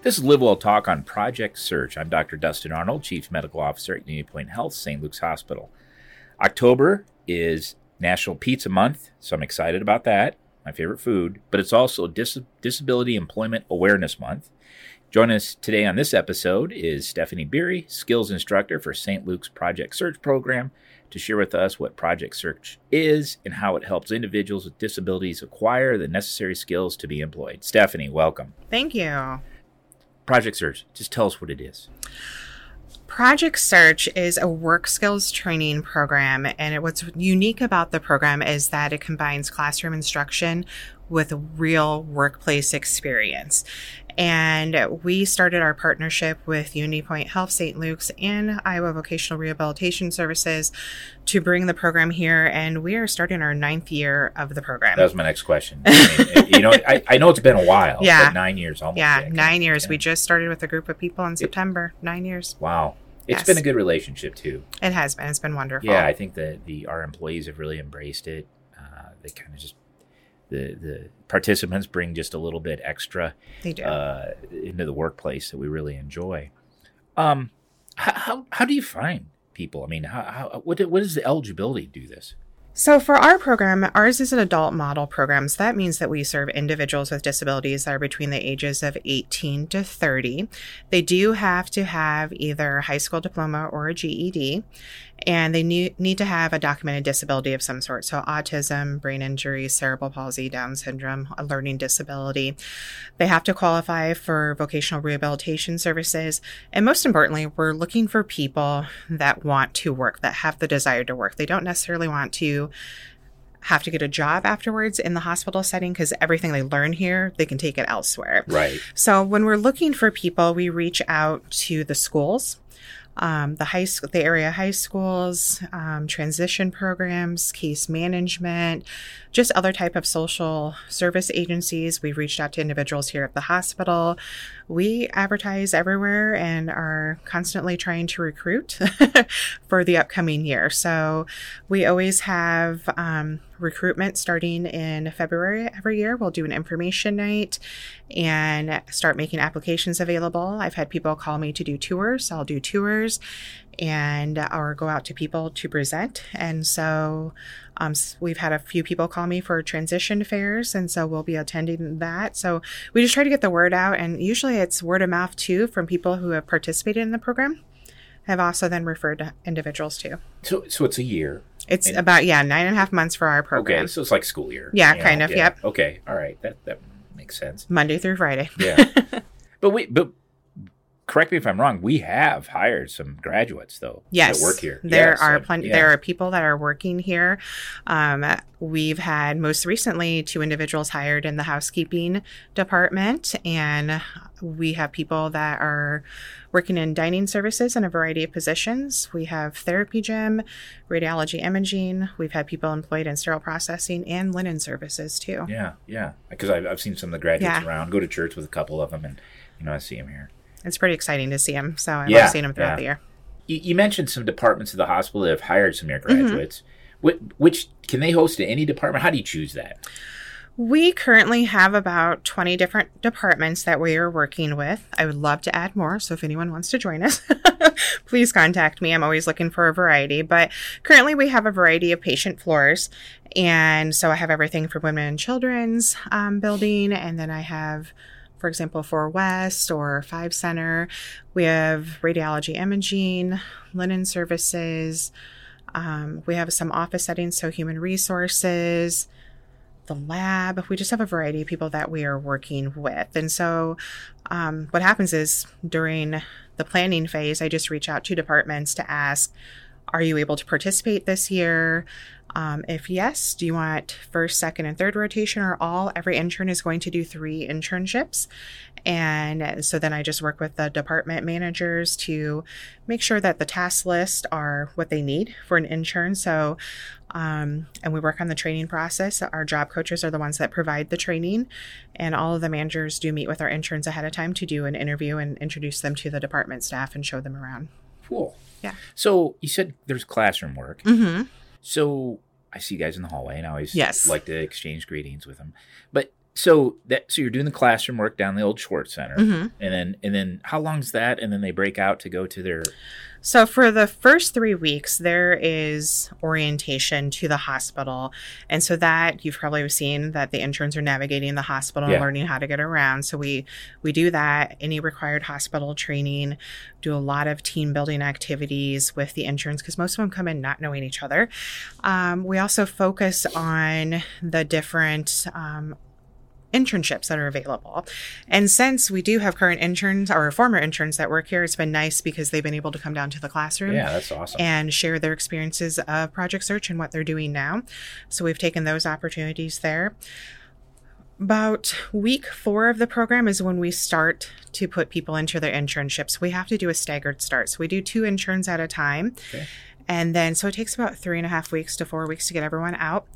This is Live Well Talk on Project Search. I'm Dr. Dustin Arnold, Chief Medical Officer at Unity Point Health, St. Luke's Hospital. October is National Pizza Month, so I'm excited about that. My favorite food, but it's also Dis- Disability Employment Awareness Month. Join us today on this episode is Stephanie Beery, skills instructor for St. Luke's Project Search program, to share with us what Project Search is and how it helps individuals with disabilities acquire the necessary skills to be employed. Stephanie, welcome. Thank you. Project Search, just tell us what it is. Project Search is a work skills training program, and what's unique about the program is that it combines classroom instruction with a real workplace experience. And we started our partnership with Unity Point Health St. Luke's and Iowa Vocational Rehabilitation Services to bring the program here. And we are starting our ninth year of the program. That was my next question. I mean, you know, I, I, know it's been a while. Yeah. nine years almost. Yeah, yeah nine years. Yeah. We just started with a group of people in September. Nine years. Wow. It's yes. been a good relationship too. It has been. It's been wonderful. Yeah, I think that the our employees have really embraced it. Uh, they kind of just the the participants bring just a little bit extra. Uh, into the workplace that we really enjoy. Um, how, how, how do you find people? I mean, how, how what what is the eligibility to do this? So, for our program, ours is an adult model program. So, that means that we serve individuals with disabilities that are between the ages of 18 to 30. They do have to have either a high school diploma or a GED and they need, need to have a documented disability of some sort. So, autism, brain injury, cerebral palsy, Down syndrome, a learning disability. They have to qualify for vocational rehabilitation services. And most importantly, we're looking for people that want to work, that have the desire to work. They don't necessarily want to have to get a job afterwards in the hospital setting because everything they learn here, they can take it elsewhere. Right. So when we're looking for people, we reach out to the schools um, the high school, the area high schools, um, transition programs, case management, just other type of social service agencies. We've reached out to individuals here at the hospital. We advertise everywhere and are constantly trying to recruit for the upcoming year. So we always have um, recruitment starting in February every year. We'll do an information night and start making applications available. I've had people call me to do tours. I'll do tours and or go out to people to present. And so um, we've had a few people call me for transition fairs, and so we'll be attending that. So we just try to get the word out, and usually it's word of mouth too from people who have participated in the program. I've also then referred to individuals too. So, so it's a year. It's and, about yeah nine and a half months for our program. Okay, so it's like school year. Yeah, kind of. Yeah. Yep. Okay, all right. That that makes sense. Monday through Friday. yeah, but we but correct me if I'm wrong. We have hired some graduates though. Yes, that work here. There yes, are plenty. Yeah. There are people that are working here. Um, we've had most recently two individuals hired in the housekeeping department, and we have people that are working in dining services in a variety of positions. We have therapy gym, radiology imaging. We've had people employed in sterile processing and linen services too. Yeah, yeah. Because I've, I've seen some of the graduates yeah. around. Go to church with a couple of them, and you know I see them here it's pretty exciting to see them. So I yeah, love seeing them throughout yeah. the year. You, you, mentioned some departments of the hospital that have hired some of your mm-hmm. graduates. Mm-hmm. Which, which can they host in any department? How do you choose that? We currently have about 20 different departments that we are working with. I would love to add more. So if anyone wants to join us, please contact me. I'm always looking for a variety, but currently we have a variety of patient floors. And so I have everything from women and children's um, building. And then I have for example, for West or Five Center, we have radiology imaging, linen services. Um, we have some office settings, so human resources, the lab. We just have a variety of people that we are working with. And so, um, what happens is during the planning phase, I just reach out to departments to ask, are you able to participate this year? Um, if yes, do you want first, second, and third rotation or all? Every intern is going to do three internships. And so then I just work with the department managers to make sure that the task list are what they need for an intern. So, um, and we work on the training process. Our job coaches are the ones that provide the training, and all of the managers do meet with our interns ahead of time to do an interview and introduce them to the department staff and show them around. Cool. Yeah. So you said there's classroom work. Mm-hmm. So I see you guys in the hallway, and I always yes. like to exchange greetings with them. But so that so you're doing the classroom work down the old Schwartz Center, Mhm. and then and then how long's that? And then they break out to go to their So for the first three weeks, there is orientation to the hospital, and so that you've probably seen that the interns are navigating the hospital Yeah. and learning how to get around. So we we do that. Any required hospital training, do a lot of team building activities with the interns because most of them come in not knowing each other. Um, we also focus on the different. Um, internships that are available. And since we do have current interns or former interns that work here, it's been nice because they've been able to come down to the classroom yeah, that's awesome. and share their experiences of Project Search and what they're doing now. So we've taken those opportunities there. About week four of the program is when we start to put people into their internships. We have to do a staggered start. So we do two interns at a time. Okay. And then, so it takes about three and a half weeks to four weeks to get everyone out.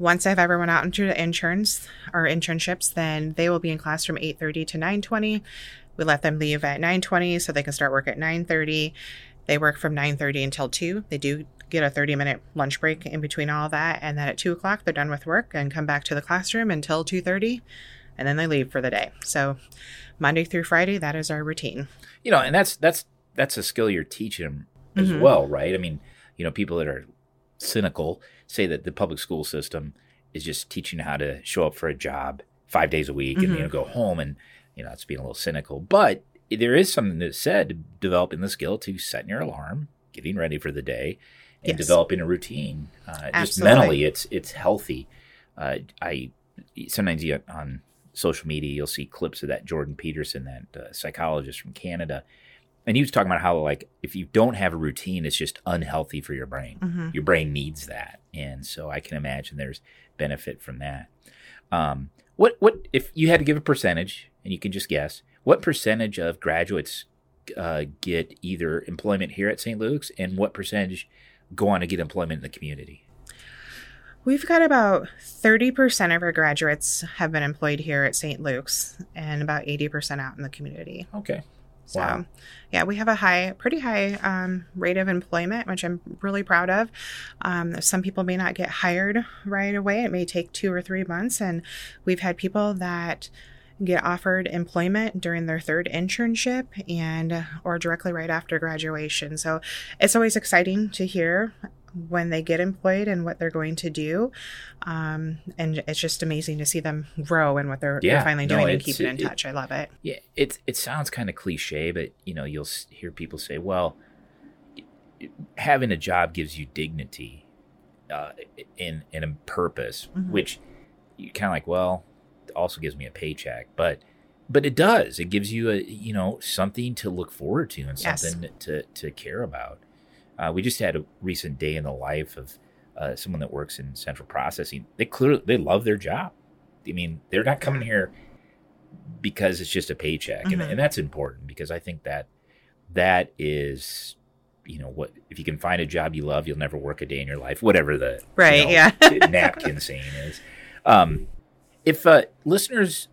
Once I have everyone out into the interns or internships, then they will be in class from 8.30 to 9.20. We let them leave at 9.20 so they can start work at 9.30. They work from 9.30 until 2. They do get a 30 minute lunch break in between all that. And then at 2 o'clock, they're done with work and come back to the classroom until 2.30. And then they leave for the day. So Monday through Friday, that is our routine. you know, and that's that's that's a skill you're teaching them as Mhm. well, right? I mean, you know, people that are cynical say that the public school system is just teaching how to show up for a job five days a week and you Mhm. know go home and you know it's being a little cynical, but there is something that's said developing the skill to setting your alarm, getting ready for the day, and Yes. developing a routine. Uh, just mentally, it's it's healthy. Uh, I sometimes you, on social media you'll see clips of that Jordan Peterson, that uh, psychologist from Canada, and he was talking about how like if you don't have a routine, it's just unhealthy for your brain. Mhm. Your brain needs that, and so I can imagine there's benefit from that. Um, what what if you had to give a percentage, and you can just guess what percentage of graduates uh, get either employment here at St. Luke's, and what percentage go on to get employment in the community? We've got about 30% of our graduates have been employed here at St. Luke's and about 80% out in the community. Okay, So, Wow. yeah, we have a high, pretty high um, rate of employment, which I'm really proud of. Um, some people may not get hired right away. It may take two or three months. And we've had people that get offered employment during their third internship and or directly right after graduation. So it's always exciting to hear when they get employed and what they're going to do. Um, and it's just amazing to see them grow and what they're, Yeah, they're finally no, doing and it's- keeping in it- touch. I love it. Yeah, it it sounds kind of cliche, but you know, you'll hear people say, "Well, having a job gives you dignity, uh, and and a purpose," Mhm. which you kind of like. Well, it also gives me a paycheck, but but it does. It gives you a you know something to look forward to and Yes. something to to care about. Uh, we just had a recent day in the life of uh, someone that works in central processing. They clearly they love their job. I mean, they're not coming here because it's just a paycheck, and, Mhm. and that's important because I think that that is, you know, what if you can find a job you love, you'll never work a day in your life. Whatever the you Right, know, yeah. napkin saying is. Um, if uh, listeners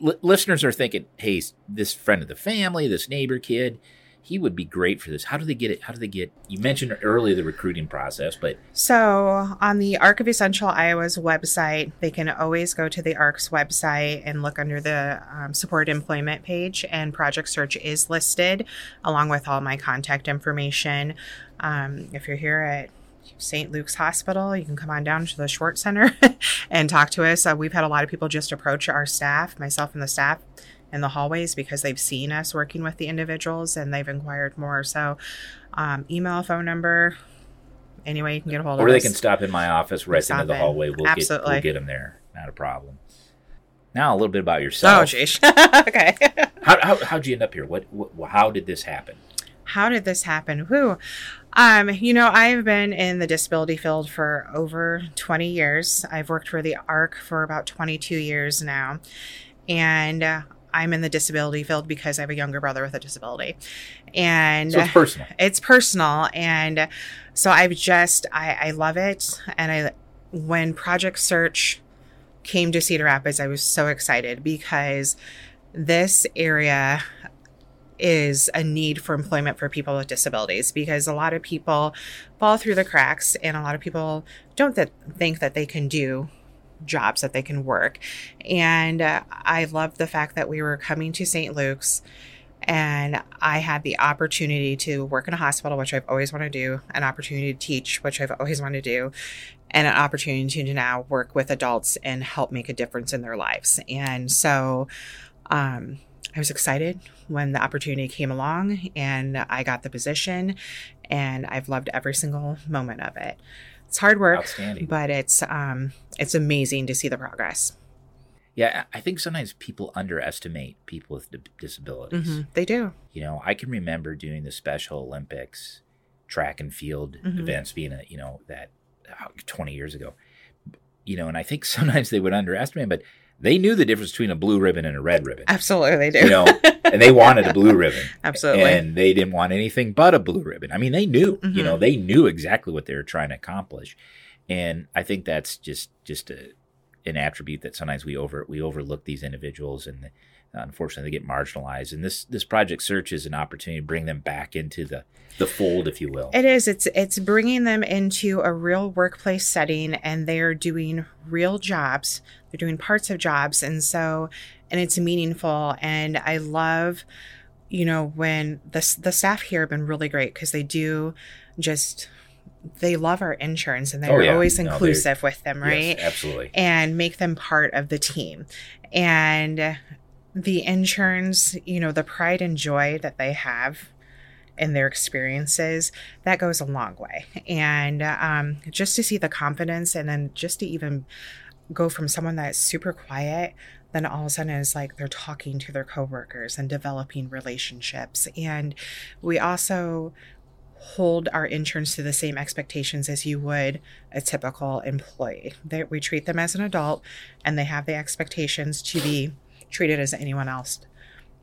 li- listeners are thinking, "Hey, this friend of the family, this neighbor kid, he would be great for this." How do they get it? How do they get? You mentioned earlier the recruiting process, but So, on the Arc of East Central Iowa's website, they can always go to the ARC's website and look under the um, support employment page, and Project Search is listed along with all my contact information. Um, if you're here at St. Luke's Hospital, you can come on down to the Schwartz Center and talk to us. Uh, we've had a lot of people just approach our staff, myself and the staff, in the hallways because they've seen us working with the individuals and they've inquired more. So, um, email, phone number, anyway, you can get a hold or of us. Or they can stop in my office right into the hallway. We'll get we'll get them there. Not a problem. Now a little bit about Oh, yourself. geez. okay. how, how how'd you end up here? What, what how did this happen? How did this happen? Who? Um, you know, I've been in the disability field for over 20 years. I've worked for the ARC for about 22 years now. And uh, I'm in the disability field because I have a younger brother with a disability. And So it's personal. it's personal and so i've just i i love it and i when project search came to cedar rapids i was so excited because this area is a need for employment for people with disabilities because a lot of people fall through the cracks and a lot of people don't th- think that they can do jobs that they can work. And uh, I love the fact that we were coming to St. Luke's and I had the opportunity to work in a hospital, which I've always wanted to do, an opportunity to teach, which I've always wanted to do, and an opportunity to now work with adults and help make a difference in their lives. And so um, I was excited when the opportunity came along and I got the position, and I've loved every single moment of it. It's hard work, but it's um, it's amazing to see the progress. Yeah, I think sometimes people underestimate people with disabilities. Mm-hmm. They do. You know, I can remember doing the Special Olympics track and field mm-hmm. events being a, you know, that uh, 20 years ago. You know, and I think sometimes they would underestimate, but they knew the difference between a blue ribbon and a red ribbon. Absolutely, they do. You know, and they wanted a blue ribbon. Absolutely. And they didn't want anything but a blue ribbon. I mean, they knew, mm-hmm. you know, they knew exactly what they were trying to accomplish. And I think that's just just a an attribute that sometimes we over we overlook these individuals and Uh, unfortunately they get marginalized and this this project search is an opportunity to bring them back into the the fold if you will it is it's it's bringing them into a real workplace setting and they're doing real jobs they're doing parts of jobs and so and it's meaningful and i love you know when the the staff here have been really great because they do just they love our interns and they're oh, yeah. always inclusive no, with them, right? Yes, absolutely. And make them part of the team. And the interns, you know, the pride and joy that they have in their experiences, that goes a long way. And um, just to see the confidence and then just to even go from someone that's super quiet then all of a sudden is like they're talking to their coworkers and developing relationships. And we also hold our interns to the same expectations as you would a typical employee. They, we treat them as an adult and they have the expectations to be treated as anyone else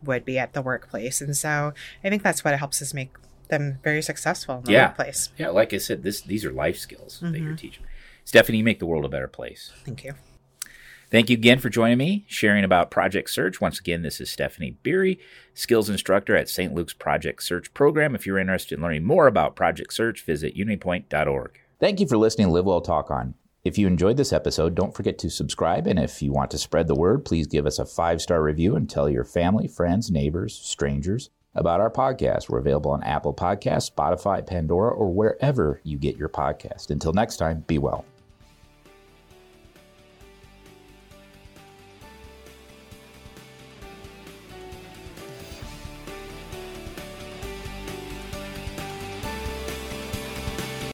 would be at the workplace. And so I think that's what helps us make them very successful in the yeah. workplace. Yeah, like I said, this these are life skills mm-hmm. that you're mm-hmm. teaching. Stephanie, you make the world a better place. Thank you. Thank you again for joining me, sharing about Project Search. Once again, this is Stephanie Beery, skills instructor at St. Luke's Project Search program. If you're interested in learning more about Project Search, visit unitypoint.org. Thank you for listening to Live Well Talk On. If you enjoyed this episode, don't forget to subscribe. And if you want to spread the word, please give us a five star review and tell your family, friends, neighbors, strangers about our podcast. We're available on Apple Podcasts, Spotify, Pandora, or wherever you get your podcast. Until next time, be well.